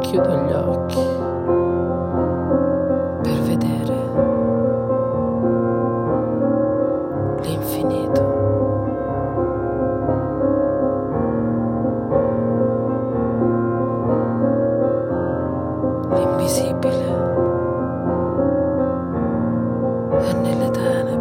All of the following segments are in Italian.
Chiudo gli occhi per vedere l'infinito. L'invisibile è nelle tenebre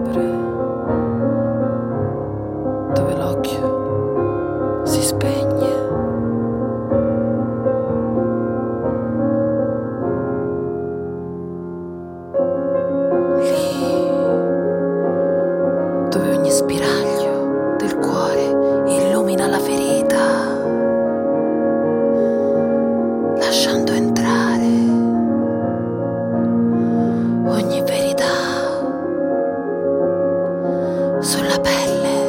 sulla pelle,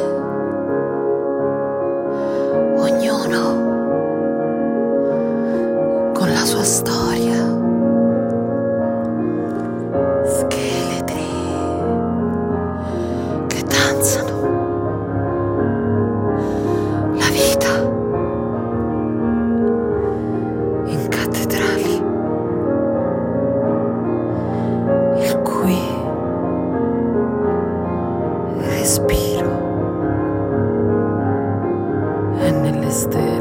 Steve.